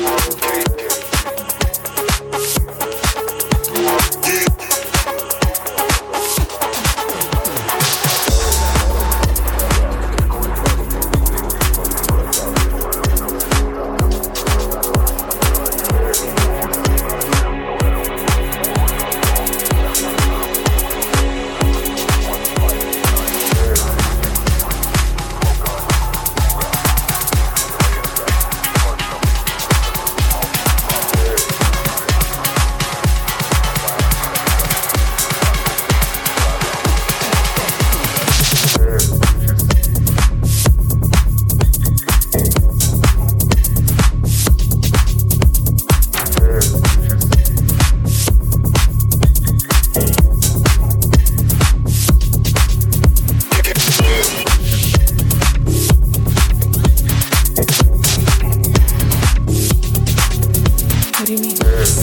Three.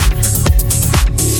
あっ!